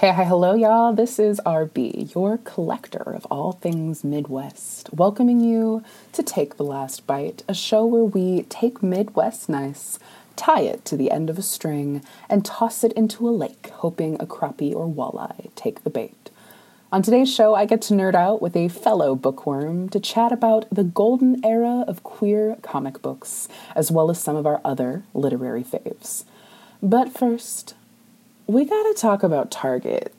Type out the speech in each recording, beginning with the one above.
Hey, hi, hello, y'all. This is RB, your collector of all things Midwest, welcoming you to Take the Last Bite, a show where we take Midwest nice, tie it to the end of a string, and toss it into a lake, hoping a crappie or walleye take the bait. On today's show, I get to nerd out with a fellow bookworm to chat about the golden era of queer comic books, as well as some of our other literary faves. But first, we gotta talk about Target.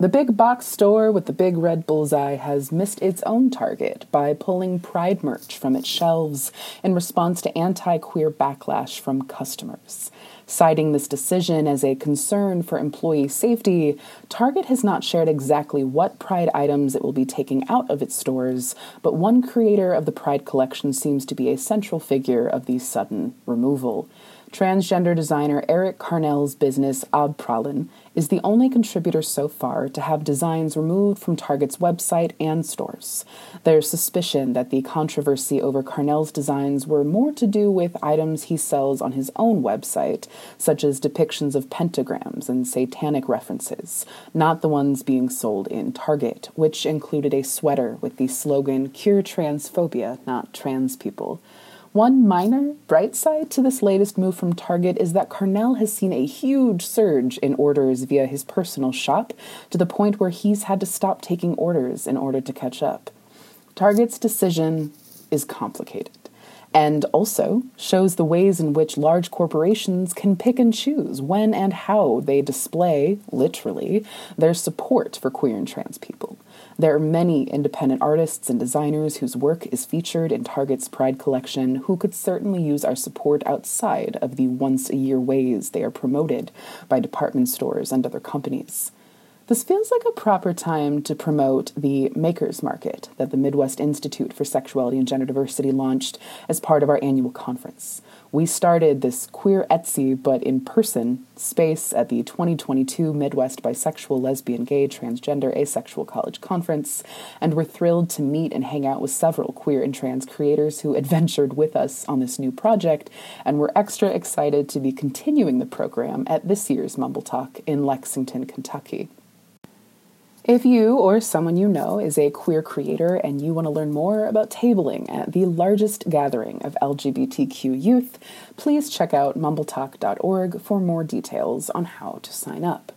The big box store with the big red bullseye has missed its own target by pulling Pride merch from its shelves in response to anti queer backlash from customers. Citing this decision as a concern for employee safety, Target has not shared exactly what Pride items it will be taking out of its stores, but one creator of the Pride collection seems to be a central figure of the sudden removal. Transgender designer Erik Carnell's business Abprallen is the only contributor so far to have designs removed from Target's website and stores. There's suspicion that the controversy over Carnell's designs were more to do with items he sells on his own website, such as depictions of pentagrams and satanic references, not the ones being sold in Target, which included a sweater with the slogan Cure Transphobia, not trans people. One minor bright side to this latest move from Target is that Carnell has seen a huge surge in orders via his personal shop to the point where he's had to stop taking orders in order to catch up. Target's decision is complicated and also shows the ways in which large corporations can pick and choose when and how they display, literally, their support for queer and trans people. There are many independent artists and designers whose work is featured in Target's Pride collection who could certainly use our support outside of the once a year ways they are promoted by department stores and other companies. This feels like a proper time to promote the Makers Market that the Midwest Institute for Sexuality and Gender Diversity launched as part of our annual conference we started this queer Etsy, but in person space at the 2022 Midwest Bisexual, Lesbian, Gay, Transgender, Asexual College Conference, and we're thrilled to meet and hang out with several queer and trans creators who adventured with us on this new project, and we're extra excited to be continuing the program at this year's MBLGTACC in Lexington, Kentucky. If you or someone you know is a queer creator and you want to learn more about tabling at the largest gathering of LGBTQ youth, please check out mblgtacc.org for more details on how to sign up.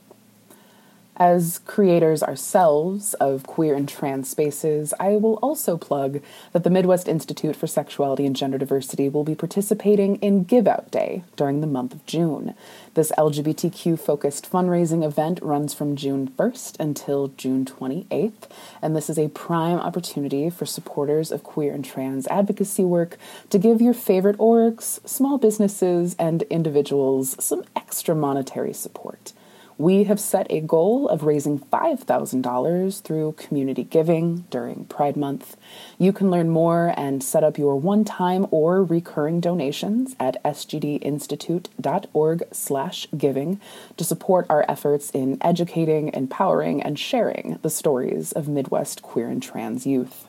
As creators ourselves of queer and trans spaces, I will also plug that the Midwest Institute for Sexuality and Gender Diversity will be participating in Give Out Day during the month of June. This LGBTQ focused fundraising event runs from June 1st until June 28th, and this is a prime opportunity for supporters of queer and trans advocacy work to give your favorite orgs, small businesses, and individuals some extra monetary support. We have set a goal of raising $5,000 through community giving during Pride Month. You can learn more and set up your one-time or recurring donations at sgdinstitute.org/giving to support our efforts in educating, empowering, and sharing the stories of Midwest queer and trans youth.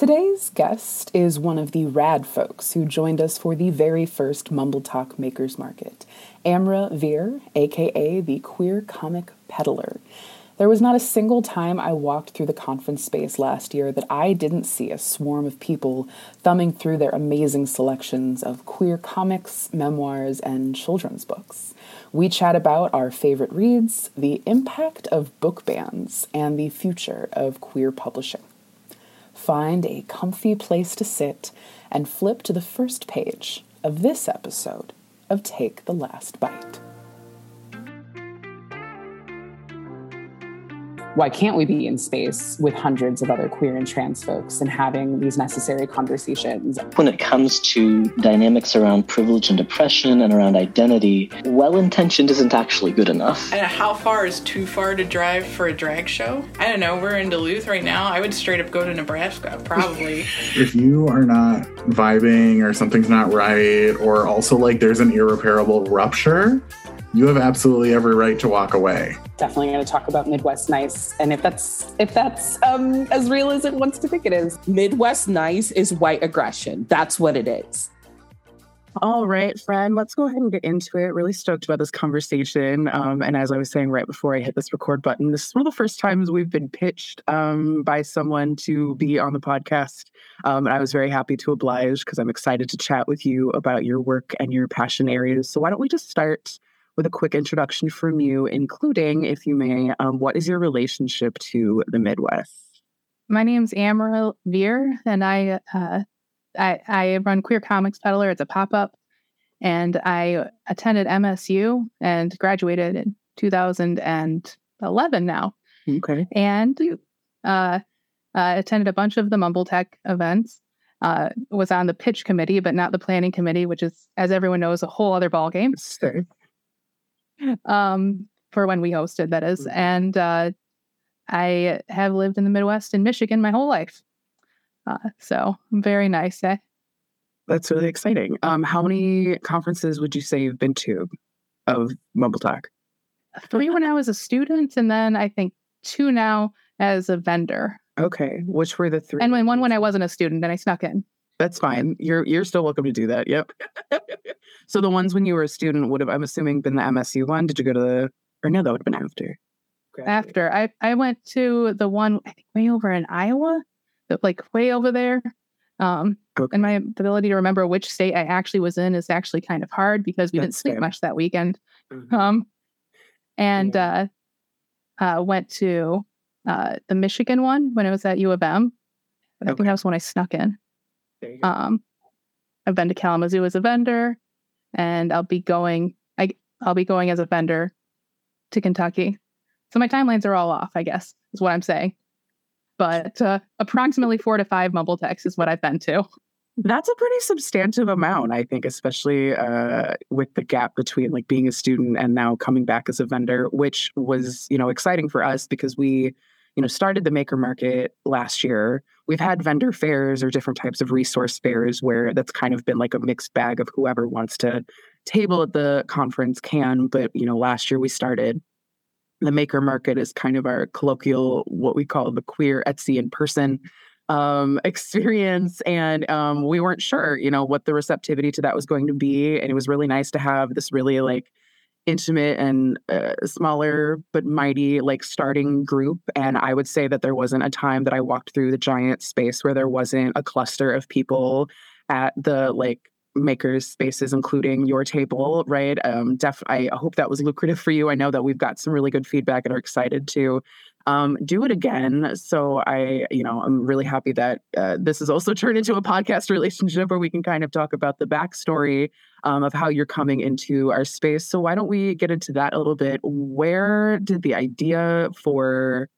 Today's guest is one of the rad folks who joined us for the very first MBLGTACC Makers Market, Amara Vear, aka the Queer Comic Peddler. There was not a single time I walked through the conference space last year that I didn't see a swarm of people thumbing through their amazing selections of queer comics, memoirs, and children's books. We chat about our favorite reads, the impact of book bans, and the future of queer publishing. Find a comfy place to sit and flip to the first page of this episode of Take the Last Bite. Why can't we be in space with hundreds of other queer and trans folks and having these necessary conversations? When it comes to dynamics around privilege and oppression and around identity, well intentioned isn't actually good enough. And how far is too far to drive for a drag show? I don't know. We're in Duluth right now. I would straight up go to Nebraska, probably. if you are not vibing or something's not right, or also like there's an irreparable rupture, you have absolutely every right to walk away. Definitely going to talk about Midwest Nice, and if that's if that's um, as real as it wants to think it is. Midwest Nice is white aggression. That's what it is. All right, friend, let's go ahead and get into it. Really stoked about this conversation. Um, and as I was saying right before I hit this record button, this is one of the first times we've been pitched um, by someone to be on the podcast. Um, and I was very happy to oblige because I'm excited to chat with you about your work and your passion areas. So, why don't we just start with a quick introduction from you, including, if you may, um, what is your relationship to the Midwest? My name's Amara Vear, and I uh, I, I run Queer Comics Peddler. It's a pop up. And I attended MSU and graduated in 2011 now. Okay. And uh, uh, attended a bunch of the MBLGTACC events. Uh, was on the pitch committee, but not the planning committee, which is, as everyone knows, a whole other ballgame. Sure. Um, for when we hosted, that is. Mm-hmm. And uh, I have lived in the Midwest in Michigan my whole life. Uh, so very nice. Eh? That's really exciting. Um, how many conferences would you say you've been to of MBLGTACC? Three when I was a student, and then I think two now as a vendor. Okay, which were the three? And when one when I wasn't a student, and I snuck in. That's fine. You're you're still welcome to do that. Yep. so the ones when you were a student would have, I'm assuming, been the MSU one. Did you go to the? Or no, that would have been after. After I I went to the one I think way over in Iowa like way over there. Um, okay. And my ability to remember which state I actually was in is actually kind of hard because we That's didn't sleep fair. much that weekend. Mm-hmm. Um, and yeah. uh, uh, went to uh, the Michigan one when it was at U of M. I okay. think that was when I snuck in. Um, I've been to Kalamazoo as a vendor, and I'll be going. I I'll be going as a vendor to Kentucky. So my timelines are all off. I guess is what I'm saying but uh, approximately four to five MBLGTACCs is what I've been to. That's a pretty substantive amount, I think, especially uh, with the gap between like being a student and now coming back as a vendor, which was you know exciting for us because we you know started the maker market last year. We've had vendor fairs or different types of resource fairs where that's kind of been like a mixed bag of whoever wants to table at the conference can. But you know, last year we started the maker market is kind of our colloquial, what we call the queer Etsy in person um, experience. And um, we weren't sure, you know, what the receptivity to that was going to be. And it was really nice to have this really like intimate and uh, smaller but mighty like starting group. And I would say that there wasn't a time that I walked through the giant space where there wasn't a cluster of people at the like makers spaces including your table right um def i hope that was lucrative for you i know that we've got some really good feedback and are excited to um do it again so i you know i'm really happy that uh, this has also turned into a podcast relationship where we can kind of talk about the backstory um, of how you're coming into our space so why don't we get into that a little bit where did the idea for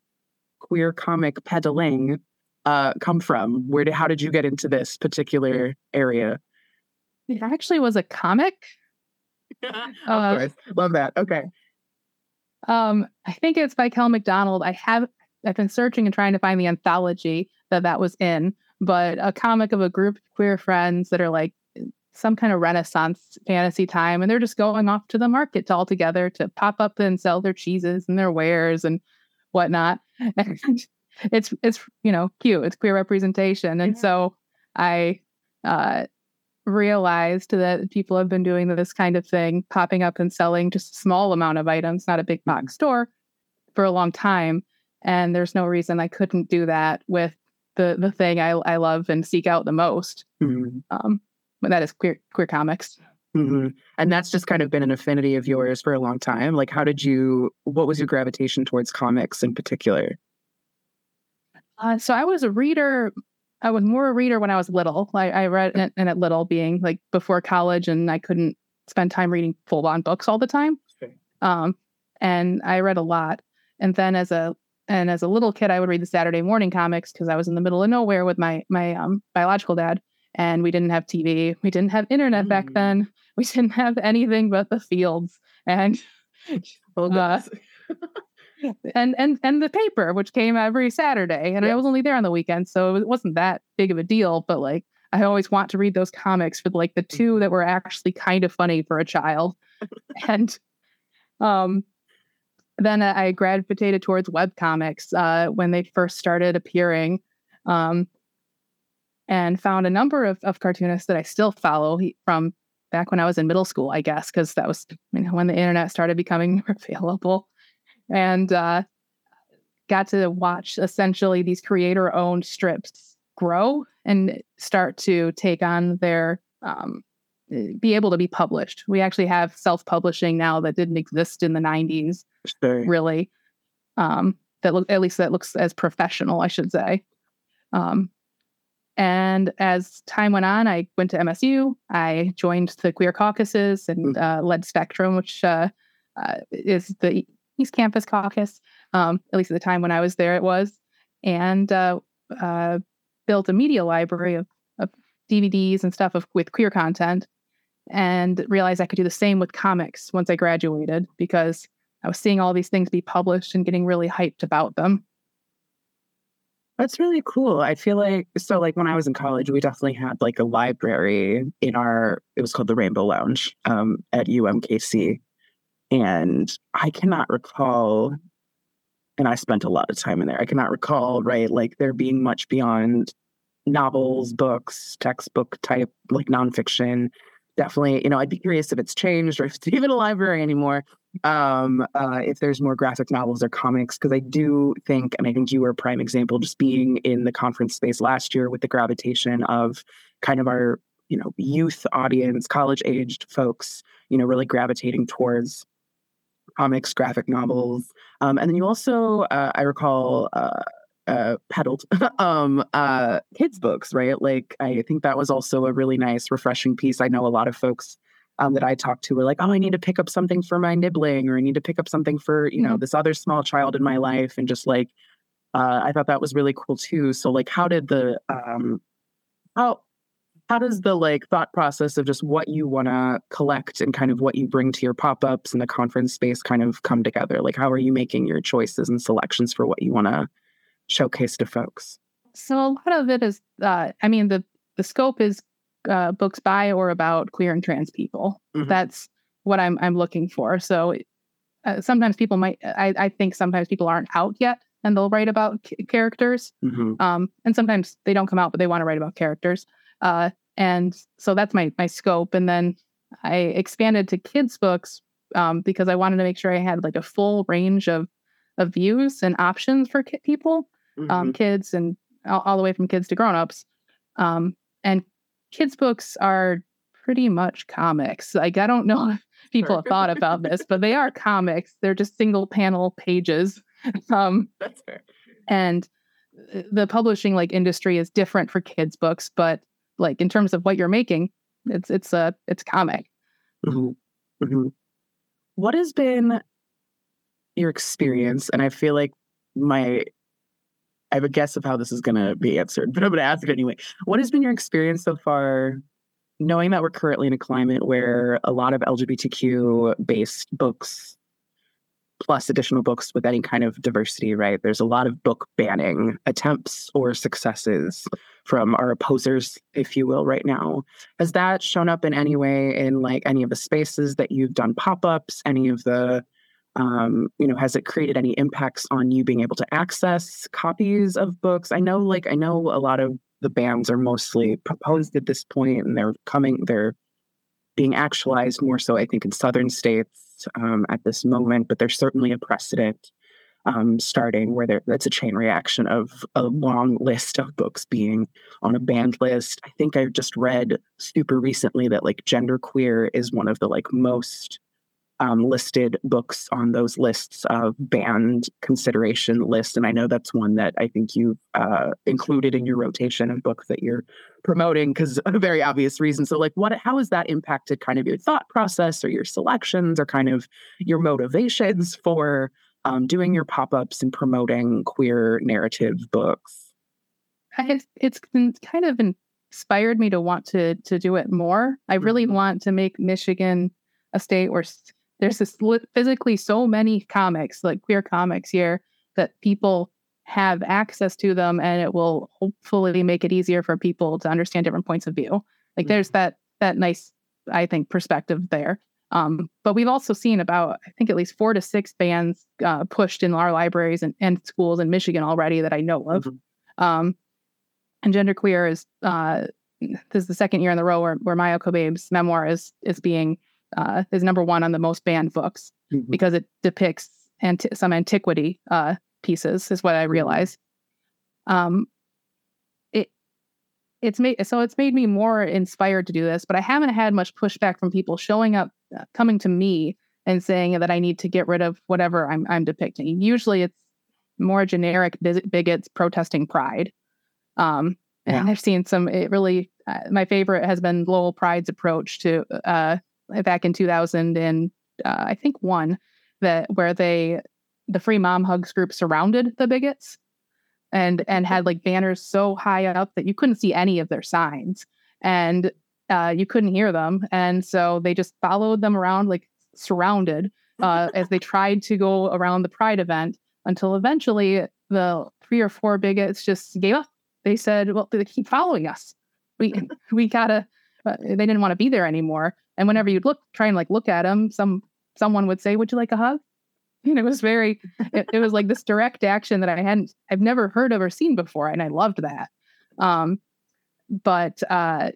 queer comic peddling uh, come from where did how did you get into this particular area it actually was a comic. uh, course. Love that. Okay. Um, I think it's by Kel McDonald. I have I've been searching and trying to find the anthology that that was in, but a comic of a group of queer friends that are like some kind of Renaissance fantasy time, and they're just going off to the market all together to pop up and sell their cheeses and their wares and whatnot. And it's it's you know cute. It's queer representation, and so I uh, realized that people have been doing this kind of thing, popping up and selling just a small amount of items, not a big box mm-hmm. store, for a long time. And there's no reason I couldn't do that with the the thing I, I love and seek out the most. Mm-hmm. Um, but that is queer queer comics. Mm-hmm. And that's just kind of been an affinity of yours for a long time. Like, how did you? What was your gravitation towards comics in particular? Uh, so I was a reader I was more a reader when I was little. I, I read and, and at little being like before college, and I couldn't spend time reading full on books all the time. Okay. Um, and I read a lot. And then as a and as a little kid, I would read the Saturday morning comics because I was in the middle of nowhere with my my um, biological dad, and we didn't have TV, we didn't have internet mm. back then, we didn't have anything but the fields and. uh, and and and the paper, which came every Saturday, and yeah. I was only there on the weekend, so it wasn't that big of a deal. But like, I always want to read those comics for like the two that were actually kind of funny for a child, and um, then I gravitated towards web comics uh, when they first started appearing, um, and found a number of of cartoonists that I still follow from back when I was in middle school, I guess, because that was you know, when the internet started becoming available, and uh, got to watch essentially these creator-owned strips grow and start to take on their um, be able to be published. We actually have self-publishing now that didn't exist in the '90s, Sure. really. Um, that look at least that looks as professional, I should say. Um, and as time went on, I went to MSU. I joined the Queer Caucuses and uh, led Spectrum, which uh, uh, is the East Campus Caucus. Um, at least at the time when I was there, it was, and uh, uh, built a media library of, of DVDs and stuff of, with queer content, and realized I could do the same with comics once I graduated because I was seeing all these things be published and getting really hyped about them. That's really cool. I feel like so like when I was in college, we definitely had like a library in our it was called the Rainbow Lounge um, at UMKC. And I cannot recall and I spent a lot of time in there. I cannot recall, right, like there being much beyond novels, books, textbook type, like nonfiction. Definitely, you know, I'd be curious if it's changed or if it's even a library anymore um uh if there's more graphic novels or comics because i do think and i think you were a prime example just being in the conference space last year with the gravitation of kind of our you know youth audience college aged folks you know really gravitating towards comics graphic novels um and then you also uh, i recall uh uh peddled um uh kids books right like i think that was also a really nice refreshing piece i know a lot of folks um, that I talked to were like, oh, I need to pick up something for my nibbling, or I need to pick up something for you know Mhm. this other small child in my life, and just like uh, I thought that was really cool too. So like, how did the um, how how does the like thought process of just what you want to collect and kind of what you bring to your pop ups and the conference space kind of come together? Like, how are you making your choices and selections for what you want to showcase to folks? So a lot of it is, uh, I mean, the the scope is uh, books by or about queer and trans people. Mhm. That's what I'm I'm looking for. So uh, sometimes people might, I, I think sometimes people aren't out yet, and they'll write about c- characters. hmm Um, and sometimes they don't come out, but they want to write about characters. Uh, and so that's my my scope. And then I expanded to kids books um, because I wanted to make sure I had like a full range of of views and options for ki- people um, kids and all, all the way from kids to grown-ups um, and kids books are pretty much comics like i don't know if people have thought about this but they are comics they're just single panel pages um, That's fair. and uh, the publishing like industry is different for kids books but like in terms of what you're making it's it's a it's a comic Mhm. Mhm. What has been your experience? And I feel like my, I have a guess of how this is going to be answered, but I'm going to ask it anyway. What has been your experience so far, knowing that we're currently in a climate where a lot of LGBTQ based books, plus additional books with any kind of diversity, right? There's a lot of book banning attempts or successes from our opposers, if you will, right now. Has that shown up in any way in like any of the spaces that you've done pop-ups, any of the um, you know, has it created any impacts on you being able to access copies of books? I know like I know a lot of the bans are mostly proposed at this point and they're coming they're being actualized more so I think in southern states um, at this moment, but there's certainly a precedent um, starting where there, that's a chain reaction of a long list of books being on a banned list. I think I just read super recently that like genderqueer is one of the like most um, listed books on those lists of banned consideration list, and I know that's one that I think you've uh, included in your rotation of books that you're promoting because a very obvious reason. So, like, what? How has that impacted kind of your thought process or your selections or kind of your motivations for um, doing your pop ups and promoting queer narrative books? it's it's kind of inspired me to want to to do it more. I really Mhm. want to make Michigan a state where there's this physically so many comics, like queer comics here, that people have access to them, and it will hopefully make it easier for people to understand different points of view. Like there's that that nice, I think, perspective there. Um, but we've also seen about, I think, at least four to six bands uh, pushed in our libraries and, and schools in Michigan already that I know of. Mhm. Um, and genderqueer is uh, this is the second year in the row where, where Maia Kobabe's memoir is is being uh, is number one on the most banned books Mhm. because it depicts anti- some antiquity uh, pieces is what I realized. Um, it it's made so it's made me more inspired to do this, but I haven't had much pushback from people showing up, uh, coming to me and saying that I need to get rid of whatever I'm I'm depicting. Usually, it's more generic bigots protesting pride. Um, and I've seen some. It really, uh, my favorite has been Lowell Pride's approach to uh, back in 2000 and uh, I think one that where they the free mom hugs group surrounded the bigots and and had like banners so high up that you couldn't see any of their signs and uh, you couldn't hear them and so they just followed them around like surrounded uh, as they tried to go around the pride event until eventually the three or four bigots just gave up. They said well they keep following us. We we gotta uh, they didn't want to be there anymore. And whenever you'd look try and like look at them some someone would say would you like a hug and it was very it, it was like this direct action that i hadn't i've never heard of or seen before and i loved that. Um but uh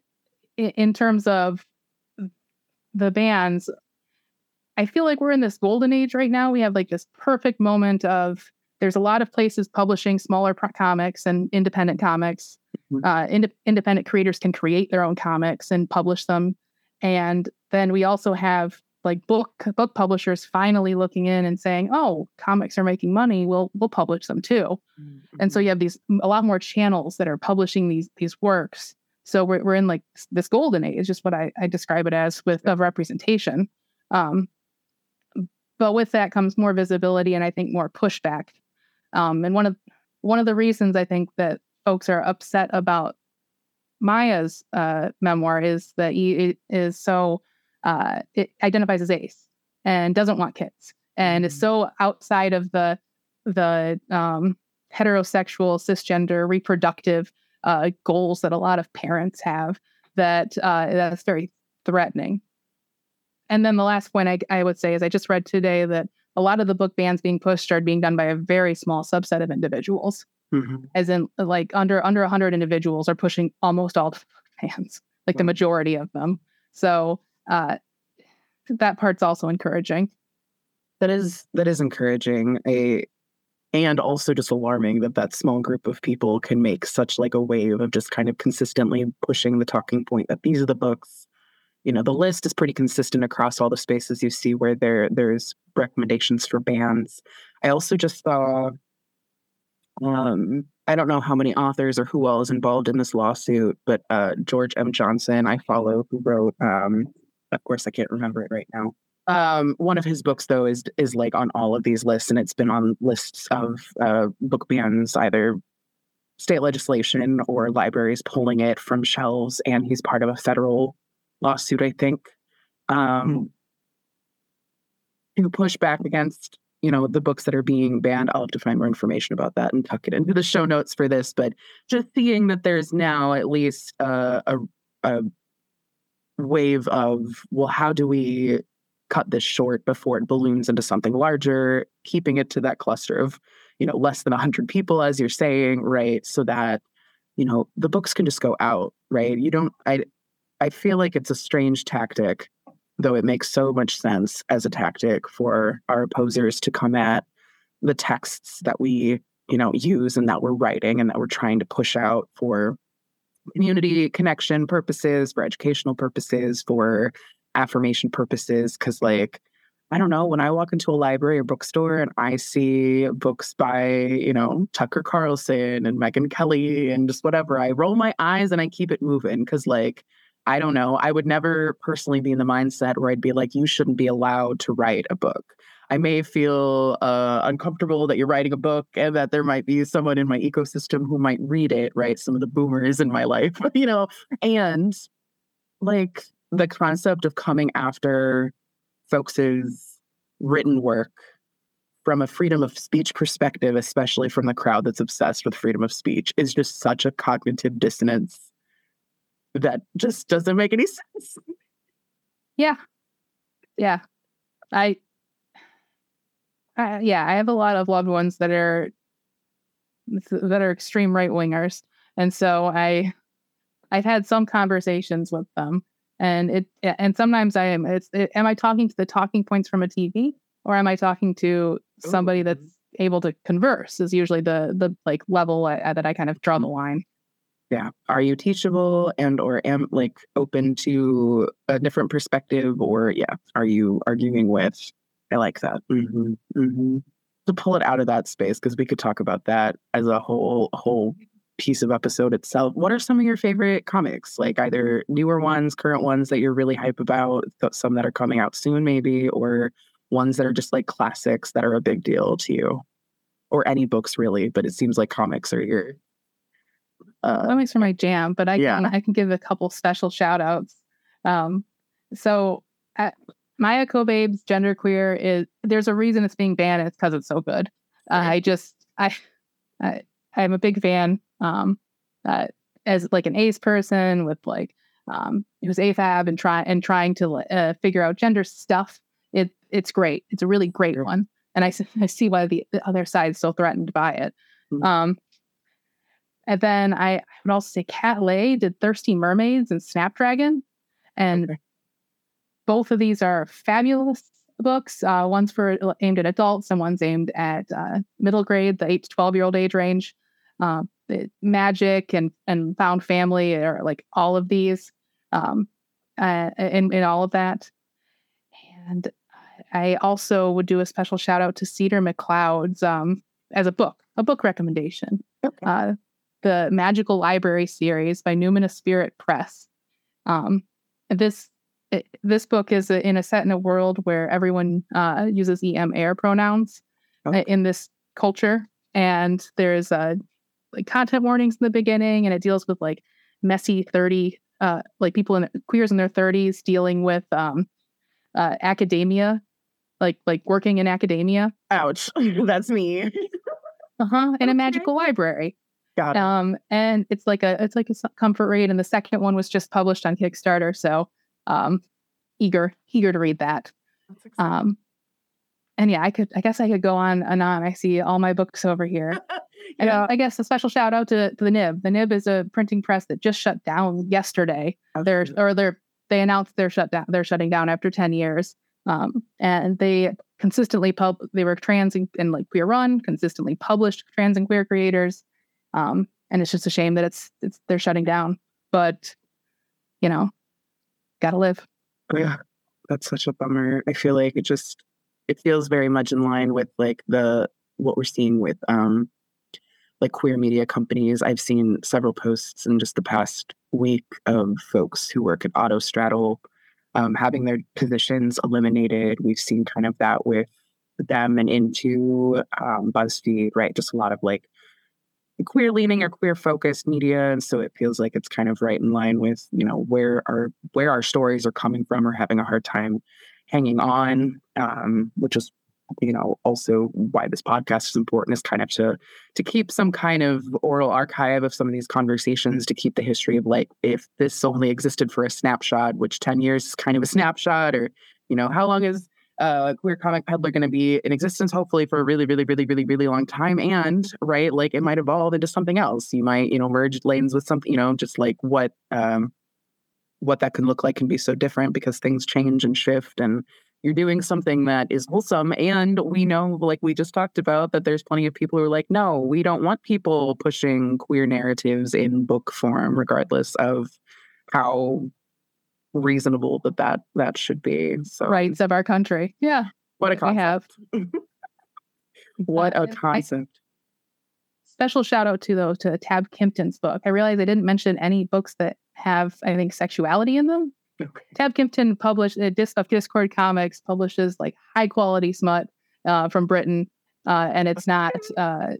in, in terms of the bands i feel like we're in this golden age right now. We have like this perfect moment of there's a lot of places publishing smaller pro- comics and independent comics. Mhm. uh, ind- independent creators can create their own comics and publish them. And then we also have like book book publishers finally looking in and saying oh comics are making money. We'll we'll publish them too. And so you have these a lot more channels that are publishing these these works. So we're, we're in like this golden age is just what I, I describe it as with of representation. Um, but with that comes more visibility and i think more pushback. Um, and one of one of the reasons i think that folks are upset about maia's uh, memoir is that he is so uh, it identifies as ace and doesn't want kids. And is Mhm. so outside of the the um, heterosexual cisgender reproductive uh, goals that a lot of parents have that uh, that's very threatening. And then the last point I, I would say is i just read today that a lot of the book bans being pushed are being done by a very small subset of individuals. Mhm. as in like under under 100 individuals are pushing almost all the bans like the majority of them. So uh, that part's also encouraging That is that is encouraging. A and also just alarming that that small group of people can make such like a wave of just kind of consistently pushing the talking point that these are the books. You know, the list is pretty consistent across all the spaces you see where there there's recommendations for bans. I also just saw um I don't know how many authors or who all is involved in this lawsuit, but uh George M. Johnson I follow who wrote um of course I can't remember it right now. Um, one of his books though is is like on all of these lists, and it's been on lists of uh, book bans, either state legislation or libraries pulling it from shelves. And he's part of a federal lawsuit, I think, um, to push back against you know the books that are being banned. I'll have to find more information about that and tuck it into the show notes for this. But just seeing that there's now at least uh, a a wave of well, how do we cut this short before it balloons into something larger, keeping it to that cluster of, you know, less than 100 people, as you're saying, right? So that, you know, the books can just go out, right? You don't, I, I feel like it's a strange tactic, though it makes so much sense as a tactic for our opposers to come at the texts that we, you know, use and that we're writing and that we're trying to push out for community connection purposes, for educational purposes, for affirmation purposes because like i don't know when i walk into a library or bookstore and i see books by you know tucker carlson and megyn kelly and just whatever i roll my eyes and i keep it moving because like i don't know i would never personally be in the mindset where i'd be like you shouldn't be allowed to write a book i may feel uh, uncomfortable that you're writing a book and that there might be someone in my ecosystem who might read it right some of the boomers in my life you know and like the concept of coming after folks' written work from a freedom of speech perspective, especially from the crowd that's obsessed with freedom of speech, is just such a cognitive dissonance that just doesn't make any sense. Yeah. Yeah. I, Yeah, I have a lot of loved ones that are that are extreme right wingers. And so I I've had some conversations with them, and it and sometimes I am. It's it, am I talking to the talking points from a TV, or am I talking to somebody that's able to converse? Is usually the the like level I, that I kind of draw the line. Yeah. Are you teachable and or am like open to a different perspective, or yeah, are you arguing with? I like that. Mm-hmm. Mm-hmm. To pull it out of that space, because we could talk about that as a whole whole piece of episode itself. What are some of your favorite comics? Like either newer ones, current ones that you're really hype about, some that are coming out soon, maybe, or ones that are just like classics that are a big deal to you, or any books really. But it seems like comics are your uh, comics are my jam. But I yeah. can I can give a couple special shout outs. Um, so at Maia Kobabe's genderqueer is there's a reason it's being banned. It's because it's so good. Uh, I just I, I I'm a big fan. Um, uh, as like an ace person with like um who's AFAB and try and trying to uh, figure out gender stuff. It it's great. It's a really great one, and I, I see why the, the other side's so threatened by it. Mhm. Um, and then I, I would also say Kat Leyh did Thirsty Mermaids and Snapdragon, and Okay. Both of these are fabulous books. Uh, one's for aimed at adults, and one's aimed at uh, middle grade, the eight to twelve year old age range. Uh, it- magic and and found family are like all of these, um, uh, in in all of that. And I also would do a special shout out to Cedar McLeod's um, as a book, a book recommendation. Okay. Uh, the Magical Library series by Numinous Spirit Press. Um, this it, this book is a, in a set in a world where everyone uh, uses em air pronouns Okay. in this culture, and there's uh, like content warnings in the beginning, and it deals with like messy thirty uh, like people in queers in their thirties dealing with um, uh, academia, like like working in academia, Ouch. That's me. uh-huh, in a magical library. Got it. Um, and it's like a it's like a comfort read, and the second one was just published on Kickstarter, so um, eager eager to read that. Um, and yeah, I could I guess I could go on and on. I see all my books over here. And, uh, I guess a special shout out to, to the Nib. The Nib is a printing press that just shut down yesterday. They're or they're they announced they're shut down. They're shutting down after ten years. Um, and they consistently pub they were trans and, and like queer run, consistently published trans and queer creators. Um, and it's just a shame that it's it's they're shutting down. But you know, gotta live. Yeah, that's such a bummer. I feel like it just it feels very much in line with like the what we're seeing with um like queer media companies. I've seen several posts in just the past week of folks who work at Autostraddle um, having their positions eliminated. We've seen kind of that with them and into um, BuzzFeed, right? Just a lot of like queer leaning or queer focused media and so it feels like it's kind of right in line with you know where our where our stories are coming from or having a hard time hanging on um which is you know also why this podcast is important is kind of to to keep some kind of oral archive of some of these conversations to keep the history of like if this only existed for a snapshot which 10 years is kind of a snapshot or you know how long is uh, queer comic peddler going to be in existence hopefully for a really really really really really long time and right like it might evolve into something else. You might you know merge lanes with something you know just like what um what that can look like can be so different because things change and shift and you're doing something that is wholesome and we know like we just talked about that there's plenty of people who are like no we don't want people pushing queer narratives in book form regardless of how reasonable that that that should be so Rights of our country. Yeah. what a we concept have. what Uh, a concept special shout out to though to Tab Kimpton's book. I realized I didn't mention any books that have I think sexuality in them. Okay. Tab Kimpton published a disc of Discord Comics publishes like high quality smut uh, from Britain, uh, and it's not. Uh,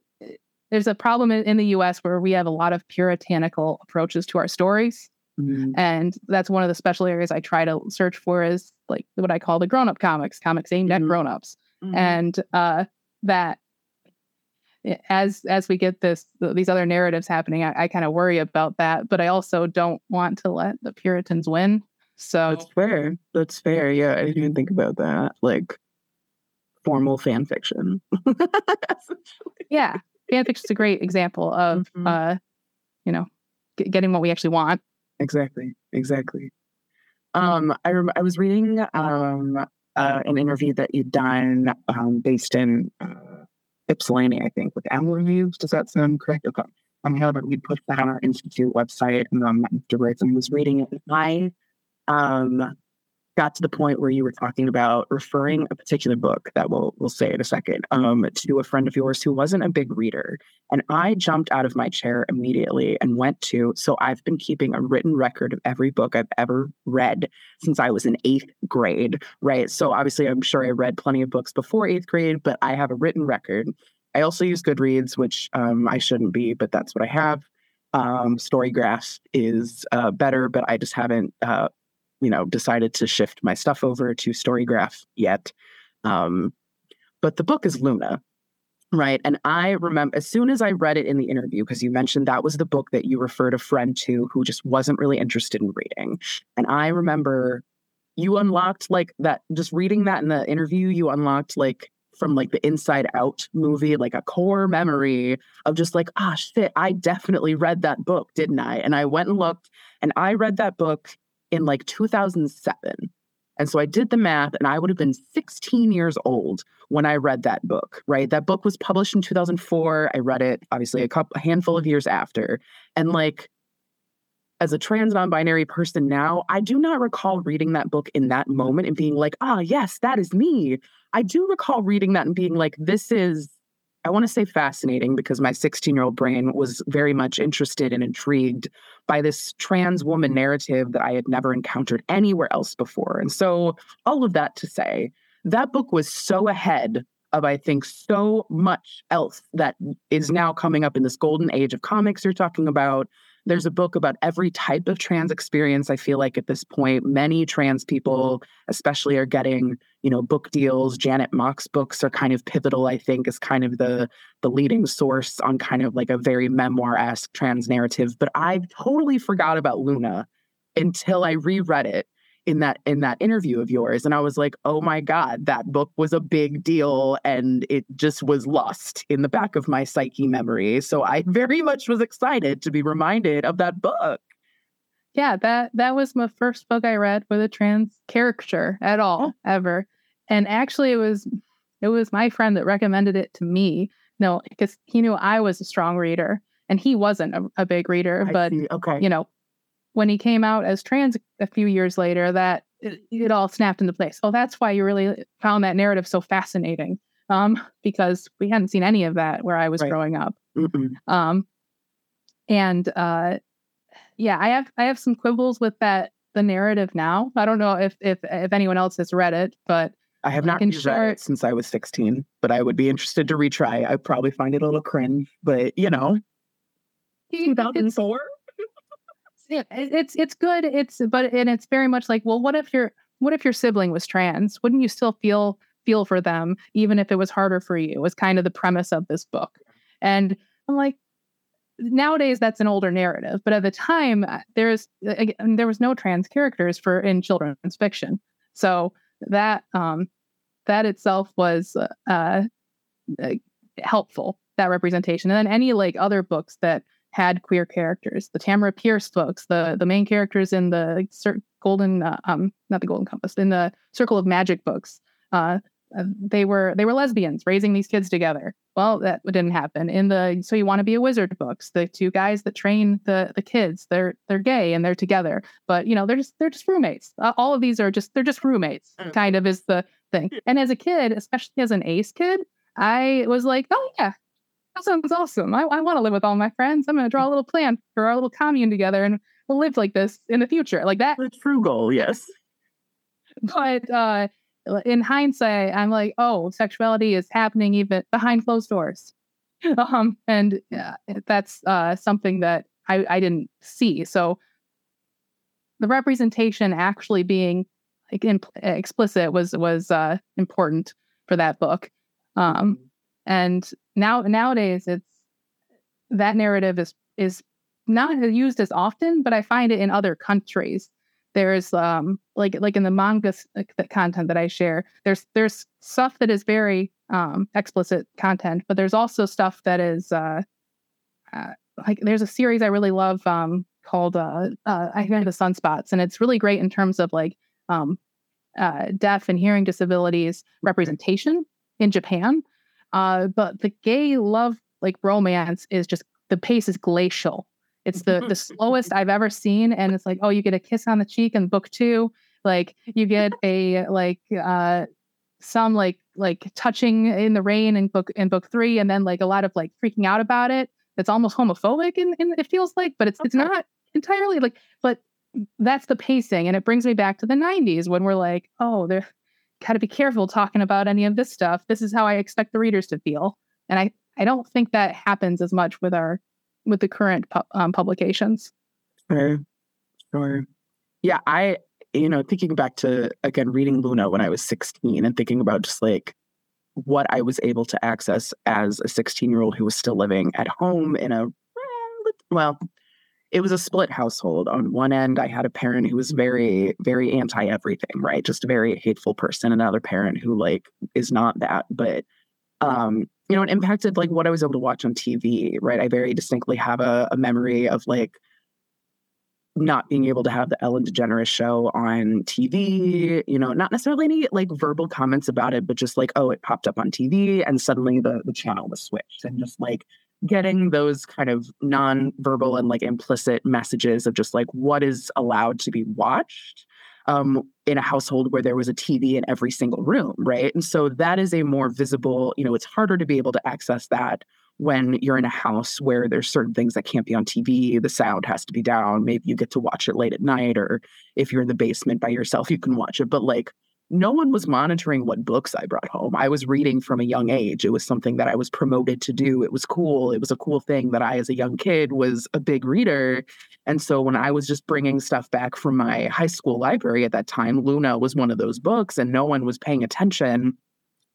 there's a problem in, in the U.S. where we have a lot of puritanical approaches to our stories, Mm, and that's one of the special areas I try to search for is like what I call the grown up comics, comics aimed at Mhm. grown ups mhm. and uh, that as as we get this th- these other narratives happening, I, I kind of worry about that, but I also don't want to let the Puritans win. So That's fair. That's fair. Yeah, I didn't even think about that. Like formal fan fiction. yeah, fanfiction's a great example of Mhm. uh, you know g- getting what we actually want. Exactly, exactly. Um, I rem- I was reading um uh, an interview that you'd done um, based in uh, Ypsilanti, I think, with Amber Reviews. Does that sound correct? Okay. Um, however, we put that on our institute website and um, afterwards, and was reading it. I um got to the point where you were talking about referring a particular book that we'll we'll say in a second um, to a friend of yours who wasn't a big reader, and I jumped out of my chair immediately and went to. So I've been keeping a written record of every book I've ever read since I was in eighth grade, right? So obviously, I'm sure I read plenty of books before eighth grade, but I have a written record. I also use Goodreads, which um, I shouldn't be, but that's what I have. Um, Storygraph is uh, better, but I just haven't uh, you know decided to shift my stuff over to storygraph yet um, but the book is luna right? And i remember as soon as i read it in the interview because you mentioned that was the book that you referred a friend to who just wasn't really interested in reading and i remember you unlocked like that just reading that in the interview you unlocked like from like the inside out movie like a core memory of just like ah shit i definitely read that book didn't i? And i went and looked and i read that book in like 2007. And so I did the math, and I would have been 16 years old when I read that book, right? That book was published in 2004. I read it, obviously, a, couple, a handful of years after. And like, as a trans non binary person now, I do not recall reading that book in that moment and being like, ah, oh, yes, that is me. I do recall reading that and being like, this is I want to say fascinating because my 16 year old brain was very much interested and intrigued by this trans woman narrative that I had never encountered anywhere else before. And so, all of that to say, that book was so ahead of, I think, so much else that is now coming up in this golden age of comics you're talking about, there's a book about every type of trans experience. I feel like at this point, many trans people, especially, are getting you know book deals. Janet Mock's books are kind of pivotal. I think is kind of the the leading source on kind of like a very memoir esque trans narrative. But I totally forgot about Luna until I reread it in that in that interview of yours and i was like oh my god that book was a big deal and it just was lost in the back of my psyche memory so i very much was excited to be reminded of that book yeah that that was my first book i read with a trans character at all oh. ever and actually it was it was my friend that recommended it to me no because he knew i was a strong reader and he wasn't a, a big reader I but see. okay you know when he came out as trans a few years later, that it, it all snapped into place. Oh, that's why you really found that narrative so fascinating. Um, because we hadn't seen any of that where I was right. growing up. mm Um, and uh, yeah, I have I have some quibbles with that the narrative now. I don't know if if if anyone else has read it, but I have not read share... it since I was 16, but I would be interested to retry. I probably find it a little cringe, but you know, 2004 it's it's good. It's but and it's very much like, well, what if your what if your sibling was trans? Wouldn't you still feel feel for them even if it was harder for you? Was kind of the premise of this book. And I'm like, nowadays that's an older narrative, but at the time uh, there's there was no trans characters for in children's fiction, so that um that itself was uh, uh helpful that representation. And then any like other books that had queer characters. The Tamora Pierce books, the the main characters in the Golden, uh, um, not the Golden Compass, in the Circle of Magic books, uh, uh, they were they were lesbians raising these kids together. Well, that didn't happen in the So You Want to Be a Wizard books. The two guys that train the the kids, they're they're gay and they're together, but you know they're just they're just roommates. Uh, all of these are just they're just roommates. Mm. Kind of is the thing. And as a kid, especially as an ace kid, I was like, oh yeah, that sounds awesome. I, I want to live with all my friends. I'm going to draw a little plan for our little commune together and we'll live like this in the future. Like that. It's frugal, yes. But uh, in hindsight, I'm like, oh, sexuality is happening even behind closed doors. Um, and yeah, that's uh, something that I, I didn't see. So the representation actually being like in, explicit was was uh, important for that book. Um. And now nowadays it's that narrative is is not used as often, but I find it in other countries. There's um like like in the manga content that I share, there's there's stuff that is very um explicit content, but there's also stuff that is uh, uh like there's a series I really love um called uh, uh, I think the Sunspots, and it's really great in terms of like um, uh, deaf and hearing disabilities representation in Japan. Uh, but the gay love like romance is just the pace is glacial. It's the the slowest I've ever seen, and it's like, oh, you get a kiss on the cheek in book two, like you get a like uh some like like touching in the rain in book in book three, and then like a lot of like freaking out about it. It's almost homophobic, and it feels like, but it's okay. it's not entirely like. But that's the pacing, and it brings me back to the '90s when we're like, oh, there got to be careful talking about any of this stuff. This is how I expect the readers to feel, and I I don't think that happens as much with our with the current pu- um, publications. Sure, sure. Yeah, I you know thinking back to again reading Luna when I was 16 and thinking about just like what I was able to access as a 16 year old who was still living at home in a well it was a split household. On one end, I had a parent who was very, very anti everything, right? Just a very hateful person. Another parent who like is not that, but um, you know, it impacted like what I was able to watch on TV, right? I very distinctly have a, a memory of like not being able to have the Ellen DeGeneres show on TV, you know, not necessarily any like verbal comments about it, but just like, oh, it popped up on TV and suddenly the the channel was switched and just like getting those kind of non-verbal and like implicit messages of just like what is allowed to be watched um, in a household where there was a TV in every single room, right? And so that is a more visible, you know, it's harder to be able to access that when you're in a house where there's certain things that can't be on TV, the sound has to be down. Maybe you get to watch it late at night, or if you're in the basement by yourself, you can watch it. But like no one was monitoring what books I brought home. I was reading from a young age. It was something that I was promoted to do. It was cool. It was a cool thing that I, as a young kid, was a big reader. And so when I was just bringing stuff back from my high school library at that time, Luna was one of those books, and no one was paying attention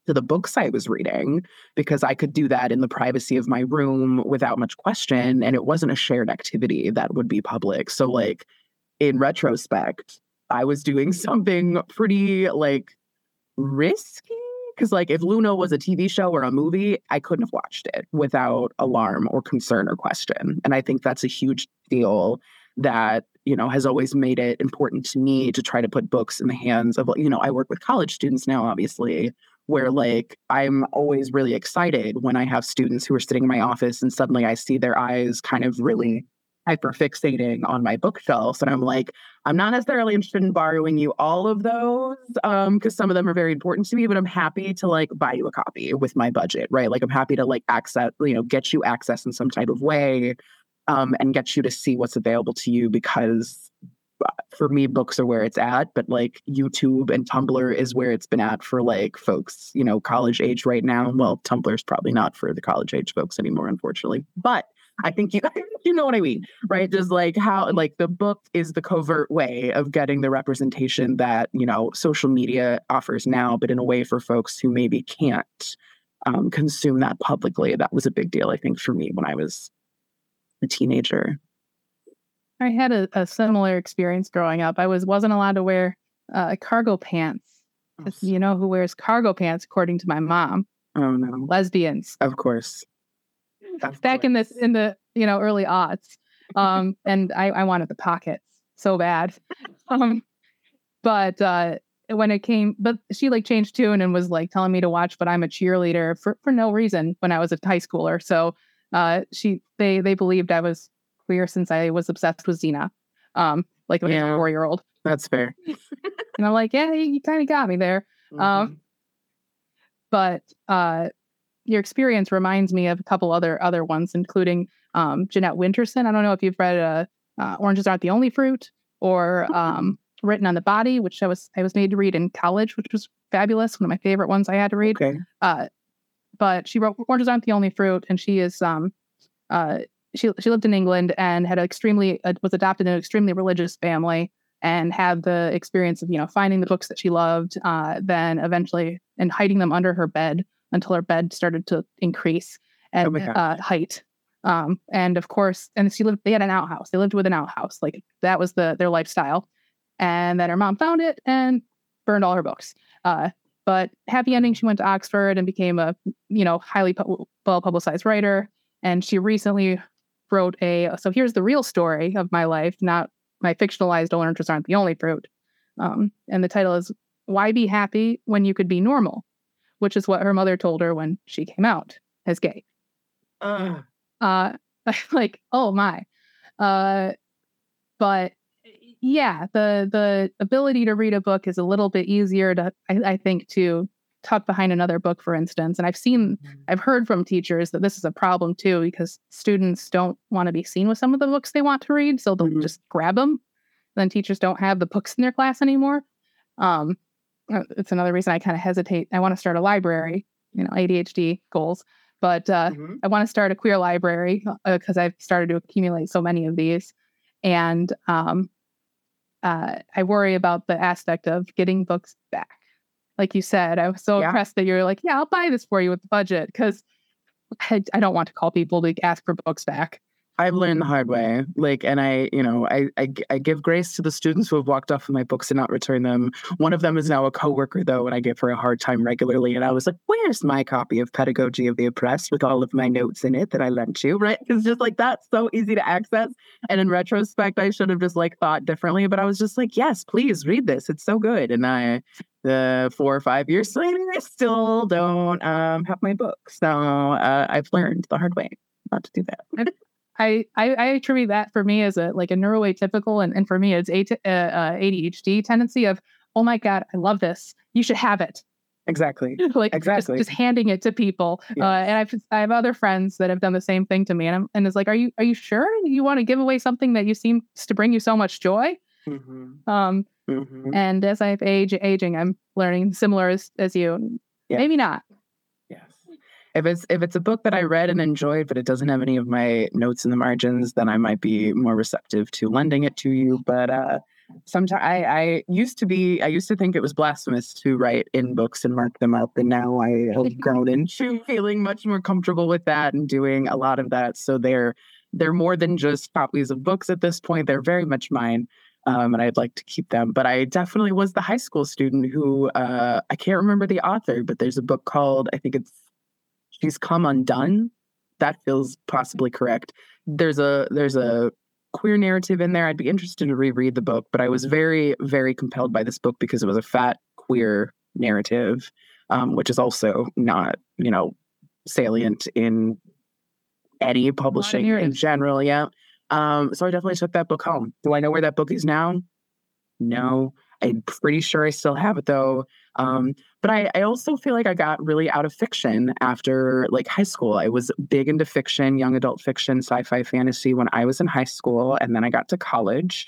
to the books I was reading because I could do that in the privacy of my room without much question. And it wasn't a shared activity that would be public. So, like, in retrospect, I was doing something pretty like risky. Cause like if Luna was a TV show or a movie, I couldn't have watched it without alarm or concern or question. And I think that's a huge deal that, you know, has always made it important to me to try to put books in the hands of, you know, I work with college students now, obviously, where like I'm always really excited when I have students who are sitting in my office and suddenly I see their eyes kind of really hyper fixating on my bookshelves. And I'm like, I'm not necessarily interested in borrowing you all of those um because some of them are very important to me, but I'm happy to like buy you a copy with my budget, right? Like I'm happy to like access, you know, get you access in some type of way um and get you to see what's available to you because uh, for me books are where it's at but like youtube and tumblr is where it's been at for like folks you know college age right now well tumblr's probably not for the college age folks anymore unfortunately but I think you you know what I mean, right? Just like how like the book is the covert way of getting the representation that you know social media offers now, but in a way for folks who maybe can't um, consume that publicly. That was a big deal, I think, for me when I was a teenager. I had a, a similar experience growing up. I was wasn't allowed to wear uh, cargo pants. Oh. You know who wears cargo pants, according to my mom? Oh no, lesbians. Of course back in this in the you know early aughts. Um, and I, I wanted the pockets so bad. Um, but uh, when it came, but she like changed tune and was like telling me to watch. But I'm a cheerleader for for no reason when I was a high schooler. So uh, she they they believed I was queer since I was obsessed with Xena, um, like a yeah, four year old. That's fair. and I'm like, yeah, you, you kind of got me there. Mm-hmm. Um, but uh, your experience reminds me of a couple other other ones, including um, Jeanette Winterson. I don't know if you've read uh, uh, "Oranges Aren't the Only Fruit" or um, "Written on the Body," which I was I was made to read in college, which was fabulous. One of my favorite ones I had to read. Okay. Uh, but she wrote "Oranges Aren't the Only Fruit," and she is um, uh, she she lived in England and had an extremely uh, was adopted in an extremely religious family and had the experience of you know finding the books that she loved, uh, then eventually and hiding them under her bed until her bed started to increase and oh uh, height. Um, and of course, and she lived. They had an outhouse. They lived with an outhouse. Like that was the their lifestyle. And then her mom found it and burned all her books. Uh, but happy ending. She went to Oxford and became a you know highly pu- well publicized writer. And she recently wrote a so here's the real story of my life, not my fictionalized oranges aren't the only fruit. Um, and the title is Why Be Happy When You Could Be Normal, which is what her mother told her when she came out as gay. Uh, Uh, like, oh my. Uh, but yeah, the the ability to read a book is a little bit easier to, I, I think, to tuck behind another book, for instance. And I've seen, I've heard from teachers that this is a problem too, because students don't want to be seen with some of the books they want to read, so they'll Mhm. just grab them. Then teachers don't have the books in their class anymore. Um, it's another reason I kind of hesitate. I want to start a library, you know, ADHD goals, but uh, mhm. I want to start a queer library because I've started to accumulate so many of these, and um, uh, I worry about the aspect of getting books back. Like you said, I was so Yeah. impressed that you're like, yeah, I'll buy this for you with the budget because I, I don't want to call people to ask for books back. I've learned the hard way. Like, and I, you know, I, I, I, give grace to the students who have walked off with my books and not returned them. One of them is now a coworker, though, and I give her a hard time regularly. And I was like, "Where's my copy of Pedagogy of the Oppressed with all of my notes in it that I lent you?" Right? It's just like that's so easy to access. And in retrospect, I should have just like thought differently. But I was just like, "Yes, please read this. It's so good." And I, the four or five years later, I still don't um, have my book. So uh, I've learned the hard way not to do that. I, I, I attribute that for me as a like a neuroatypical and, and for me it's a, uh, uh, ADHD tendency of oh my god I love this you should have it Exactly. like Exactly. just, just handing it to people. Uh, and I've I have other friends that have done the same thing to me, and I'm, and it's like, are you are you sure you want to give away something that you seem to bring you so much joy? Mm-hmm. Um, Mm-hmm. and as I've age aging, I'm learning similar as, as you. Yeah. Maybe not. If it's if it's a book that I read and enjoyed, but it doesn't have any of my notes in the margins, then I might be more receptive to lending it to you. But uh, sometimes I, I used to be I used to think it was blasphemous to write in books and mark them up, and now I have grown into feeling much more comfortable with that and doing a lot of that. So they're they're more than just copies of books at this point. They're very much mine. Um, and I'd like to keep them. But I definitely was the high school student who uh, I can't remember the author, but there's a book called I think it's She's Come Undone. That feels possibly correct. There's a there's a queer narrative in there. I'd be interested to reread the book, but I was very very compelled by this book because it was a fat queer narrative, um, which is also not you know salient in any publishing in general. Yeah. Um, so I definitely took that book home. Do I know where that book is now? No. I'm pretty sure I still have it though. Um, but I, I also feel like I got really out of fiction after like high school. I was big into fiction, young adult fiction, sci-fi fantasy when I was in high school, and then I got to college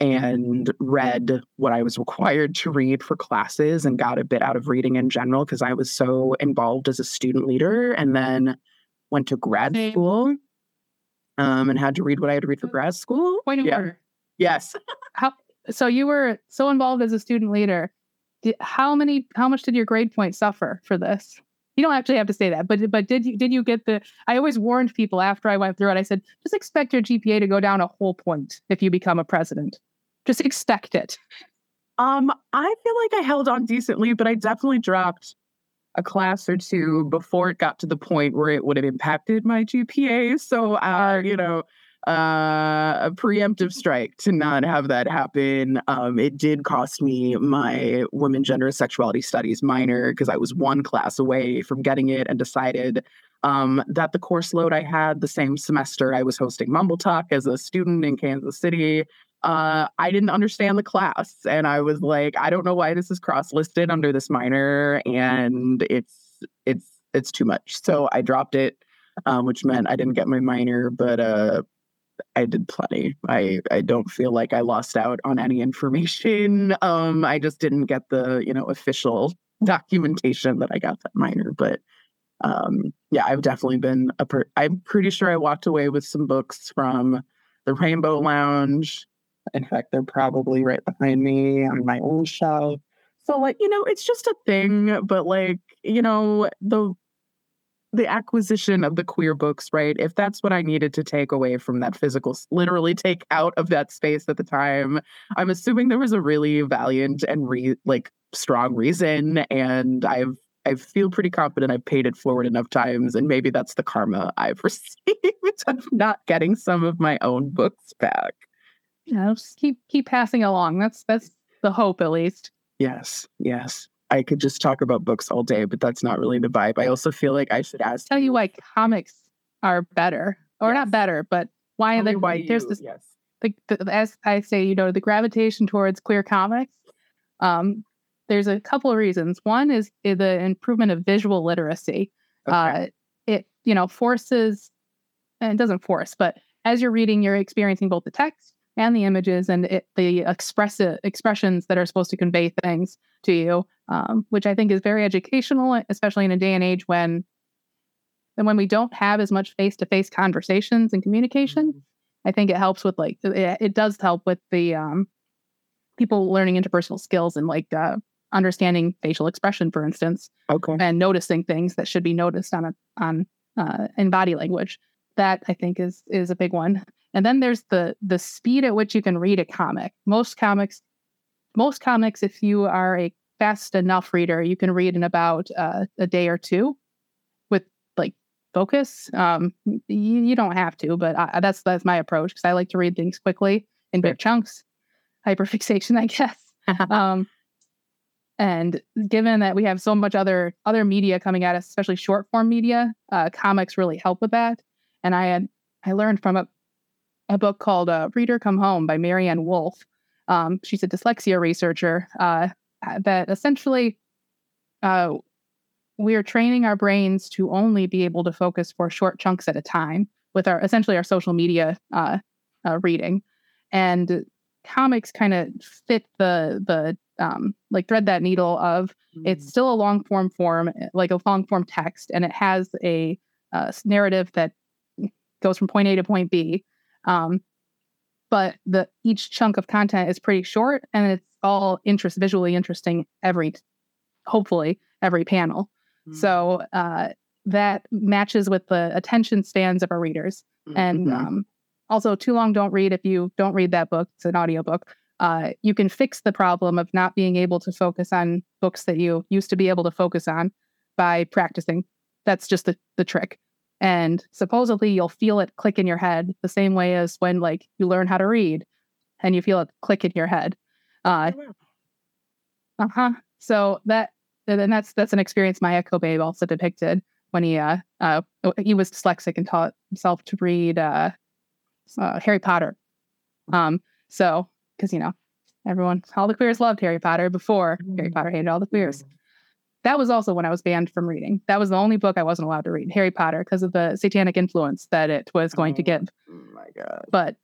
and read what I was required to read for classes and got a bit out of reading in general because I was so involved as a student leader and then went to grad school um, and had to read what I had to read for grad school. Point of Yeah. order. Yes. How so you were so involved as a student leader. How many? How much did your grade point suffer for this? You don't actually have to say that, but but did you did you get the? I always warned people after I went through it. I said just expect your GPA to go down a whole point if you become a president. Just expect it. Um, I feel like I held on decently, but I definitely dropped a class or two before it got to the point where it would have impacted my GPA. So, uh, you know, uh, a preemptive strike to not have that happen. Um, it did cost me my women, gender, sexuality studies minor because I was one class away from getting it and decided um, that the course load I had the same semester I was hosting MBLGTACC as a student in Kansas City uh, I didn't understand the class, and I was like, I don't know why this is cross-listed under this minor, and it's it's it's too much. So I dropped it, um, which meant I didn't get my minor, but uh, I did plenty. I I don't feel like I lost out on any information. Um, I just didn't get the you know official documentation that I got that minor, but. Um, yeah, I've definitely been a. Per- I'm pretty sure I walked away with some books from the Rainbow Lounge, in fact, they're probably right behind me on my old shelf. So, like, you know, it's just a thing, but like, you know, the the acquisition of the queer books, right? If that's what I needed to take away from that physical, literally take out of that space at the time, I'm assuming there was a really valiant and re, like strong reason, and I've I feel pretty confident I've paid it forward enough times, and maybe that's the karma I've received. of not getting some of my own books back. Yeah, just keep keep passing along. That's that's the hope, at least. Yes, yes. I could just talk about books all day, but that's not really the vibe. I also feel like I should ask. Tell you why comics are better, or not better, but why the, why there's you- this yes. the, the, as I say, you know, the gravitation towards queer comics. Um, there's a couple of reasons. One is the improvement of visual literacy. Okay. Uh, it you know forces, and it doesn't force, but as you're reading, you're experiencing both the text and the images and it, the expressive expressions that are supposed to convey things to you, um, which I think is very educational, especially in a day and age when, and when we don't have as much face-to-face conversations and communication. Mm-hmm. I think it helps with like it, it does help with the um, people learning interpersonal skills and like uh, understanding facial expression, for instance, okay. and noticing things that should be noticed on a on uh, in body language. That I think is is a big one. And then there's the the speed at which you can read a comic. Most comics, most comics, if you are a fast enough reader, you can read in about uh, a day or two with like focus. Um, you, you don't have to, but I, that's that's my approach because I like to read things quickly in big chunks. Hyperfixation, I guess. um, and given that we have so much other other media coming at us, especially short form media, uh, comics really help with that. And I had I learned from a a book called uh, "Reader Come Home" by Maryanne Wolf. Um, she's a dyslexia researcher uh, that essentially uh, we are training our brains to only be able to focus for short chunks at a time with our essentially our social media uh, uh, reading, and comics kind of fit the the um, like thread that needle of it's still a long form form like a long form text and it has a uh, narrative that goes from point a to point b. Um, but the each chunk of content is pretty short and it's all interest visually interesting every hopefully every panel Mm. so uh, that matches with the attention spans of our readers and Mhm. um, also too long don't read if you don't read that book it's an audiobook uh, you can fix the problem of not being able to focus on books that you used to be able to focus on by practicing that's just the, the trick and supposedly you'll feel it click in your head the same way as when like you learn how to read and you feel it click in your head uh, Oh, uh-huh. So that and that's that's an experience Maia Kobabe also depicted when he uh uh he was dyslexic and taught himself to read uh, uh Harry Potter. Um so because you know everyone all the queers loved Harry Potter before Harry Potter hated all the queers. That was also when I was banned from reading. That was the only book I wasn't allowed to read, Harry Potter, because of the satanic influence that it was going to Oh. give. Oh my god. But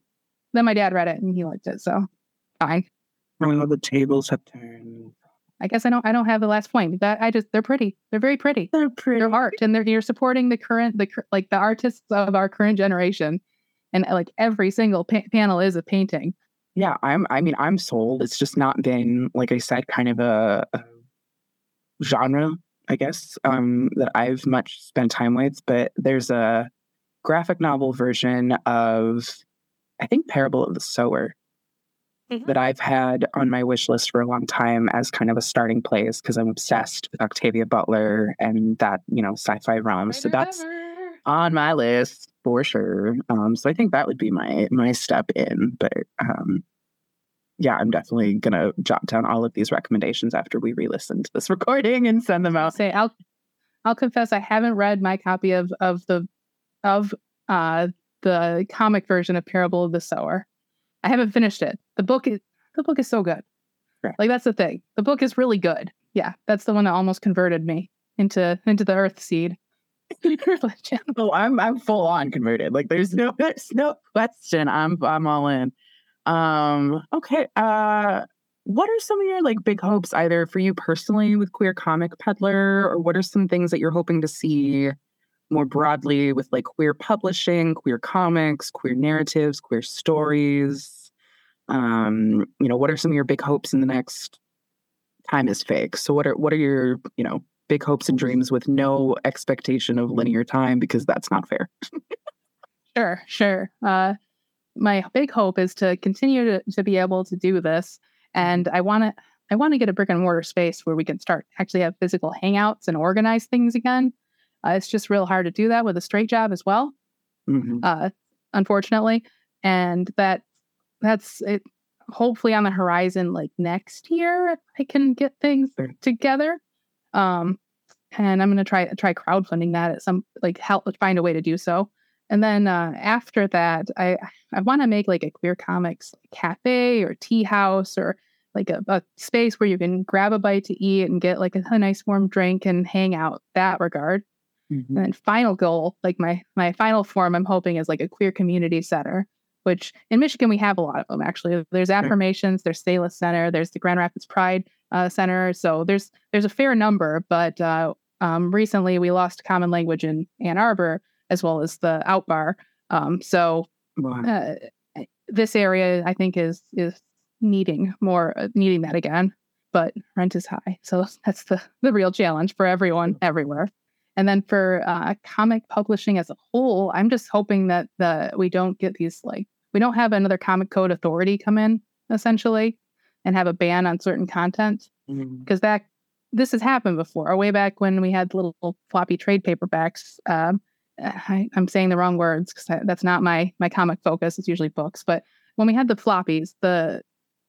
then my dad read it and he liked it, so fine. Oh, the tables have turned. I guess I don't I don't have the last point. That I just they're pretty. They're very pretty. They're pretty. They're art, and they're you're supporting the current the like the artists of our current generation, and uh, like every single pa- panel is a painting. yeah i'm i mean i'm sold it's just not been like i said kind of a, a genre i guess um that i've much spent time with but there's a graphic novel version of i think parable of the sower Mhm. that i've had on my wish list for a long time as kind of a starting place because i'm obsessed with octavia butler and that you know sci-fi realm so that's on my list for sure. Um, so I think that would be my my step in. But um, yeah, I'm definitely gonna jot down all of these recommendations after we re-listen to this recording and send them out. say I'll I'll confess I haven't read my copy of of the of uh the comic version of Parable of the Sower. I haven't finished it. The book is the book is so good. Right. Like that's the thing. The book is really good. Yeah, that's the one that almost converted me into into the Earthseed. religion. Oh, I'm I'm full on converted. Like there's no there's no question. I'm I'm all in. Um, okay. Uh what are some of your like big hopes either for you personally with queer comic peddler or what are some things that you're hoping to see more broadly with like queer publishing queer comics queer narratives queer stories um you know what are some of your big hopes in the next time is fake so what are what are your you know big hopes and dreams with no expectation of linear time because that's not fair Sure, sure. Uh, my big hope is to continue to, to be able to do this, and I want to I want to get a brick and mortar space where we can start actually have physical hangouts and organize things again. Uh, it's just real hard to do that with a straight job as well. Mhm. uh, unfortunately, and that that's it. Hopefully on the horizon, like next year, I can get things together. Um, and I'm gonna try try crowdfunding that at some like help find a way to do so. And then uh, after that, I I want to make like a queer comics cafe or tea house or like a, a space where you can grab a bite to eat and get like a, a nice warm drink and hang out. That regard. Mhm. And then final goal, like my my final form, I'm hoping is like a queer community center, which in Michigan we have a lot of them actually. There's affirmations, there's Salus Center, there's the Grand Rapids Pride uh, Center. So there's there's a fair number, but uh, um, recently we lost common language in Ann Arbor as well as the Outbar. Um, so Wow. uh, this area I think is is needing more uh, needing that again, but rent is high, so that's the the real challenge for everyone everywhere. And then for uh, comic publishing as a whole, I'm just hoping that the we don't get these like we don't have another comic code authority come in essentially and have a ban on certain content because that this has happened before. Way back when we had little floppy trade paperbacks. Um, I, I'm saying the wrong words because that's not my my comic focus. It's usually books. But when we had the floppies, the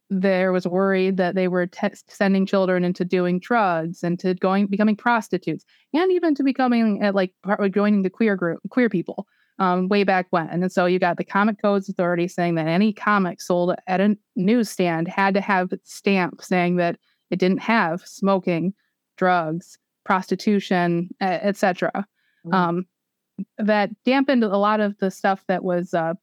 there was worry that they were te- sending children into doing drugs and to going becoming prostitutes and even to becoming uh, like part- joining the queer group queer people um, way back when and so you got the comic codes authority saying that any comic sold at a newsstand had to have a stamp saying that it didn't have smoking drugs prostitution etc Mm. um, that dampened a lot of the stuff that was uh,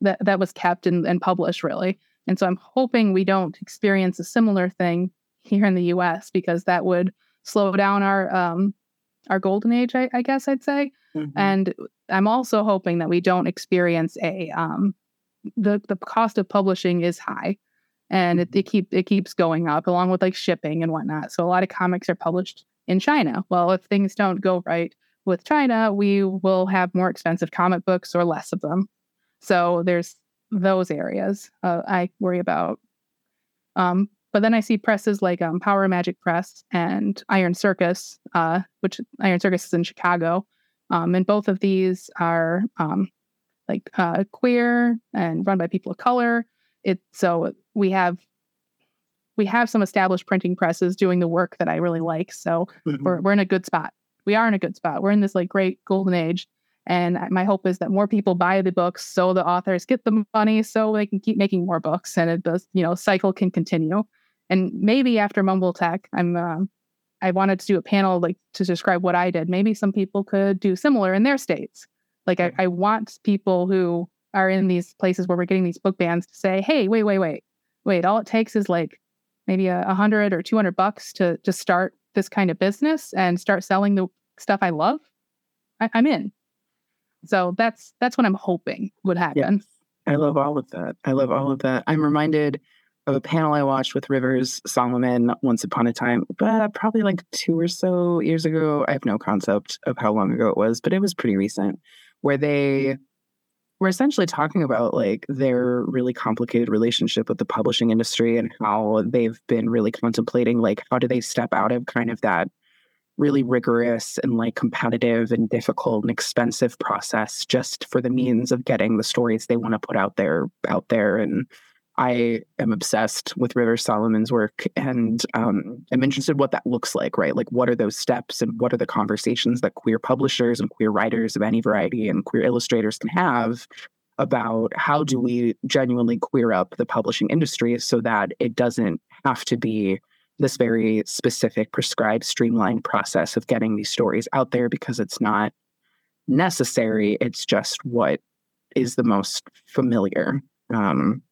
that that was kept and, and published really. And so i'm hoping we don't experience a similar thing here in the us because that would slow down our um our golden age i, I guess i'd say. Mhm. and i'm also hoping that we don't experience a um the the cost of publishing is high and it, it keep it keeps going up along with like shipping and whatnot. So a lot of comics are published in china. Well if things don't go right with china we will have more expensive comic books or less of them so there's those areas uh, i worry about um but then I see presses like um, Power Magic Press and Iron Circus, uh, which Iron Circus is in Chicago. Um, and both of these are um, like uh, queer and run by people of color. It so we have we have some established printing presses doing the work that I really like. So Mhm. we're we're in a good spot. We are in a good spot. We're in this like great golden age. And my hope is that more people buy the books so the authors get the money so they can keep making more books and it does, you know, cycle can continue. And maybe after MBLGTACC, I'm um, I wanted to do a panel like to describe what I did. Maybe some people could do similar in their states. Like I, I want people who are in these places where we're getting these book bans to say, hey, wait, wait, wait, wait. All it takes is like maybe a, a hundred or two hundred bucks to to start this kind of business and start selling the stuff I love. I, I'm in. So that's that's what I'm hoping would happen. I love all of that. I love all of that. I'm reminded of a panel I watched with Rivers Solomon once upon a time, but probably like two or so years ago. I have no concept of how long ago it was, but it was pretty recent, where they were essentially talking about like their really complicated relationship with the publishing industry and how they've been really contemplating like how do they step out of kind of that really rigorous and like competitive and difficult and expensive process just for the means of getting the stories they want to put out there out there and I am obsessed with River Solomon's work and um, I'm interested what that looks like, right? Like, what are those steps and what are the conversations that queer publishers and queer writers of any variety and queer illustrators can have about how do we genuinely queer up the publishing industry so that it doesn't have to be this very specific, prescribed, streamlined process of getting these stories out there because it's not necessary. It's just what is the most familiar. Um,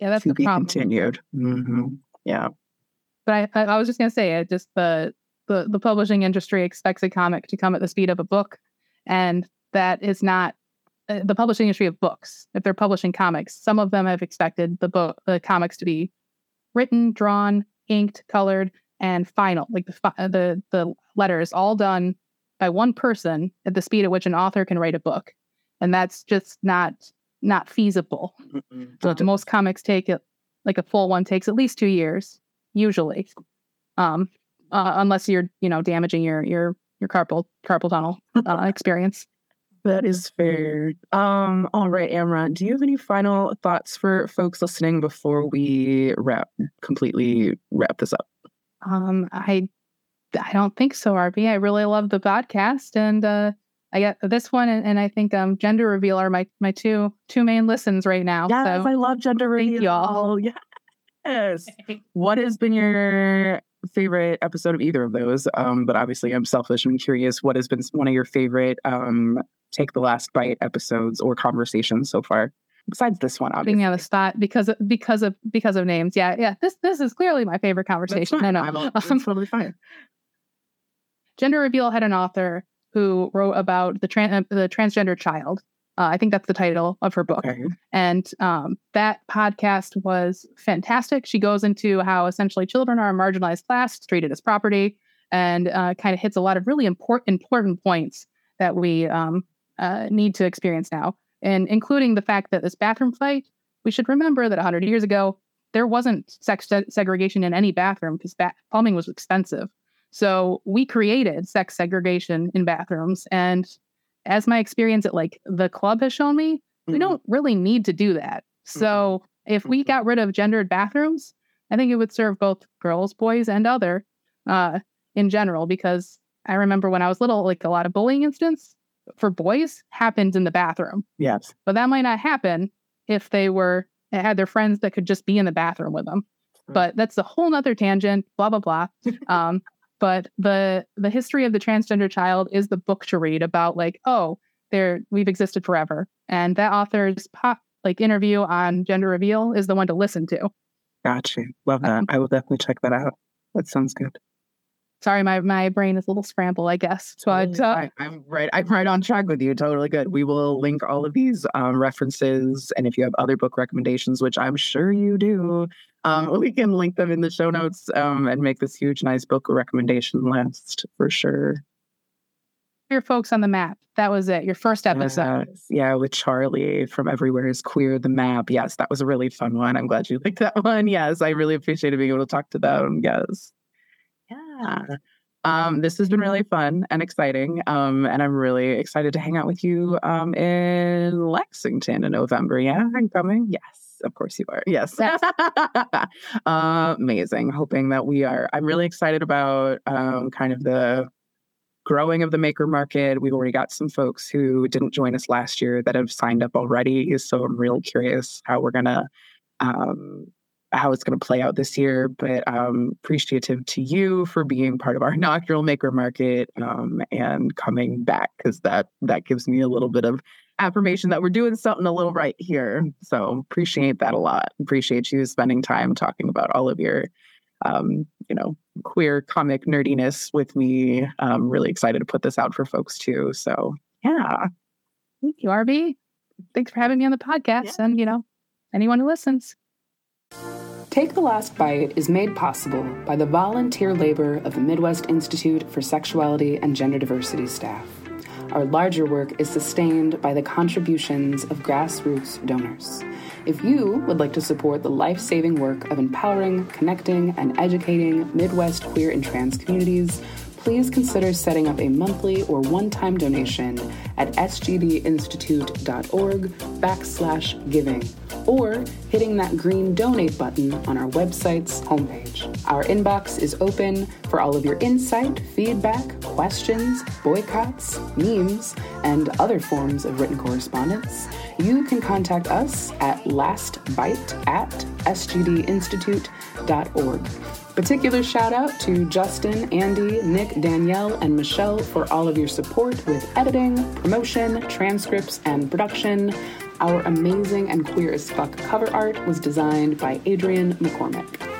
Yeah, that's to the be problem. continued. hmm Yeah. But I, I, I was just gonna say it. Just the, the the publishing industry expects a comic to come at the speed of a book, and that is not uh, the publishing industry of books. If they're publishing comics, some of them have expected the book the comics to be written, drawn, inked, colored, and final, like the fi- the the letters all done by one person at the speed at which an author can write a book, and that's just not not feasible. Uh, most comics take it like a full one takes at least two years usually um uh, unless you're you know damaging your your your carpal carpal tunnel uh, experience That is fair. Um, all right, Amara, do you have any final thoughts for folks listening before we wrap completely wrap this up? Um, I I don't think so, RB. I really love the podcast, and uh, I get this one, and, and I think um, gender reveal are my my two two main listens right now. Yes, so I love gender thank reveal. y'all. Yes. What has been your favorite episode of either of those? Um, but obviously, I'm selfish I'm curious. What has been one of your favorite um, take the last bite episodes or conversations so far? Besides this one, obviously. me on the spot because of, because of because of names. Yeah, yeah. This this is clearly my favorite conversation. No, no. I'm Um, it's totally fine. Gender Reveal had an author who wrote about the tran- uh, the transgender child. Uh, I think that's the title of her book. Okay. And um, that podcast was fantastic. She goes into how essentially children are a marginalized class, treated as property, and uh, kind of hits a lot of really important important points that we um, uh, need to experience now, and including the fact that this bathroom fight. We should remember that 100 years ago there wasn't sex se- segregation in any bathroom because ba- plumbing was expensive. So we created sex segregation in bathrooms, and as my experience at like the club has shown me, we Mhm. don't really need to do that. So if we got rid of gendered bathrooms, I think it would serve both girls, boys, and other uh, in general. Because I remember when I was little, like a lot of bullying incidents for boys happened in the bathroom, Yes. but that might not happen if they were had their friends that could just be in the bathroom with them. Right. But that's a whole nother tangent. Blah blah blah. um, but the the history of the transgender child is the book to read about like oh there we've existed forever and that author's pop like interview on gender reveal is the one to listen to Gotcha. Love um, that. I will definitely check that out. That sounds good. Sorry my my brain is a little scrambled i guess but uh, I, I'm right. I'm right on track with you. Totally good. We will link all of these um, references, and if you have other book recommendations, which I'm sure you do, um, we can link them in the show notes um, and make this huge, nice book recommendation list for sure. your folks on the map that was it your first episode Yes. yeah, with Charlie from Everywhere is Queer, the map. Yes, that was a really fun one. I'm glad you liked that one. Yes, I really appreciated being able to talk to them. Yes. Yeah. Um, this has been really fun and exciting. Um, and I'm really excited to hang out with you um, in Lexington in November. Yeah, I'm coming. Yes, of course you are. Yes. Yes. Amazing. Hoping that we are. I'm really excited about um, kind of the growing of the maker market. We've already got some folks who didn't join us last year that have signed up already. So I'm really curious how we're gonna um, how it's gonna play out this year. But um, appreciative to you for being part of our inaugural maker market um, and coming back because that that gives me a little bit of affirmation that we're doing something a little right here. So appreciate that a lot. Appreciate you spending time talking about all of your um, you know, queer comic nerdiness with me. I'm really excited to put this out for folks too. So yeah. thank you rb thanks for having me on the podcast and you know anyone who listens Take the Last Bite is made possible by the volunteer labor of the Midwest Institute for Sexuality and Gender Diversity staff. Our larger work is sustained by the contributions of grassroots donors. If you would like to support the life saving work of empowering, connecting, and educating Midwest queer and trans communities, please consider setting up a monthly or one-time donation at sgdinstitute.org backslash giving or hitting that green donate button on our website's homepage. Our inbox is open for all of your insight, feedback, questions, boycotts, memes, and other forms of written correspondence. You can contact us at lastbite at sgdinstitute.org. Particular shout out to Justin, Andy, Nick, Danielle, and Michelle for all of your support with editing, promotion, transcripts, and production. Our amazing and queer as fuck cover art was designed by Adrienne McCormick.